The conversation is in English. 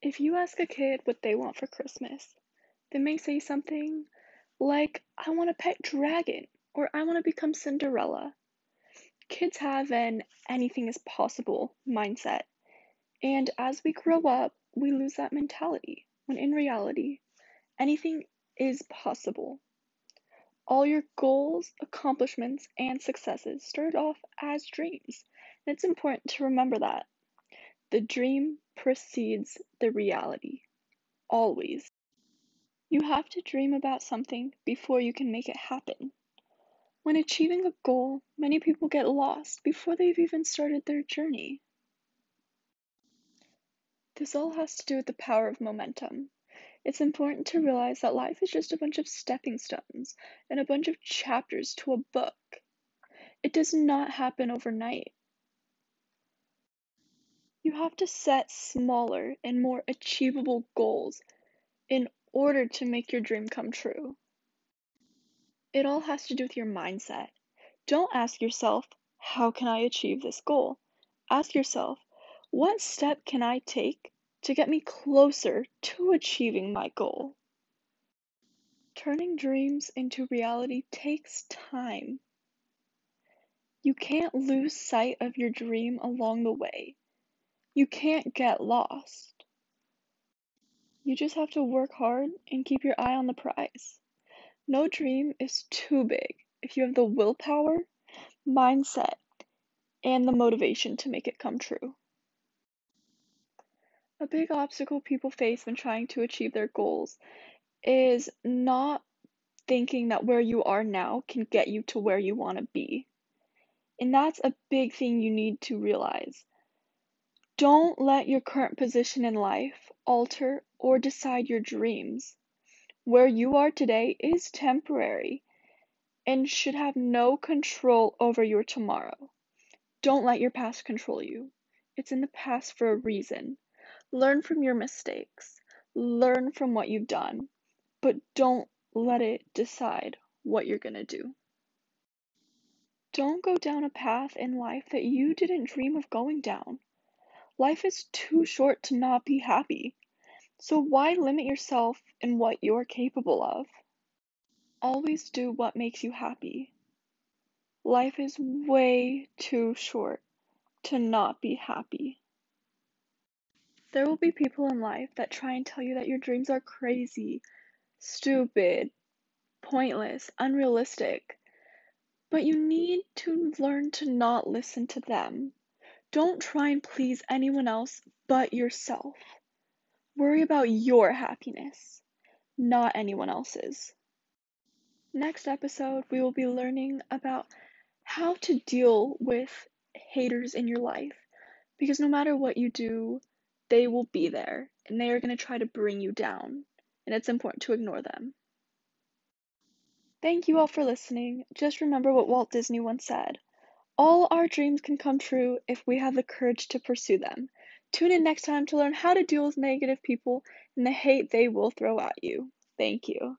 If you ask a kid what they want for Christmas, they may say something like, I want a pet dragon, or I want to become Cinderella. Kids have an anything is possible mindset, and as we grow up, we lose that mentality, when in reality, anything is possible. All your goals, accomplishments, and successes started off as dreams, and it's important to remember that. The dream precedes the reality. Always. You have to dream about something before you can make it happen. When achieving a goal, many people get lost before they've even started their journey. This all has to do with the power of momentum. It's important to realize that life is just a bunch of stepping stones and a bunch of chapters to a book. It does not happen overnight. You have to set smaller and more achievable goals in order to make your dream come true. It all has to do with your mindset. Don't ask yourself, how can I achieve this goal? Ask yourself, what step can I take to get me closer to achieving my goal? Turning dreams into reality takes time. You can't lose sight of your dream along the way. You can't get lost. You just have to work hard and keep your eye on the prize. No dream is too big if you have the willpower, mindset, and the motivation to make it come true. A big obstacle people face when trying to achieve their goals is not thinking that where you are now can get you to where you want to be. And that's a big thing you need to realize. Don't let your current position in life alter or decide your dreams. Where you are today is temporary and should have no control over your tomorrow. Don't let your past control you. It's in the past for a reason. Learn from your mistakes, learn from what you've done, but don't let it decide what you're going to do. Don't go down a path in life that you didn't dream of going down. Life is too short to not be happy. So why limit yourself in what you're capable of? Always do what makes you happy. Life is way too short to not be happy. There will be people in life that try and tell you that your dreams are crazy, stupid, pointless, unrealistic. But you need to learn to not listen to them. Don't try and please anyone else but yourself. Worry about your happiness, not anyone else's. Next episode, we will be learning about how to deal with haters in your life because no matter what you do, they will be there and they are going to try to bring you down, and it's important to ignore them. Thank you all for listening. Just remember what Walt Disney once said all our dreams can come true if we have the courage to pursue them. Tune in next time to learn how to deal with negative people and the hate they will throw at you. Thank you.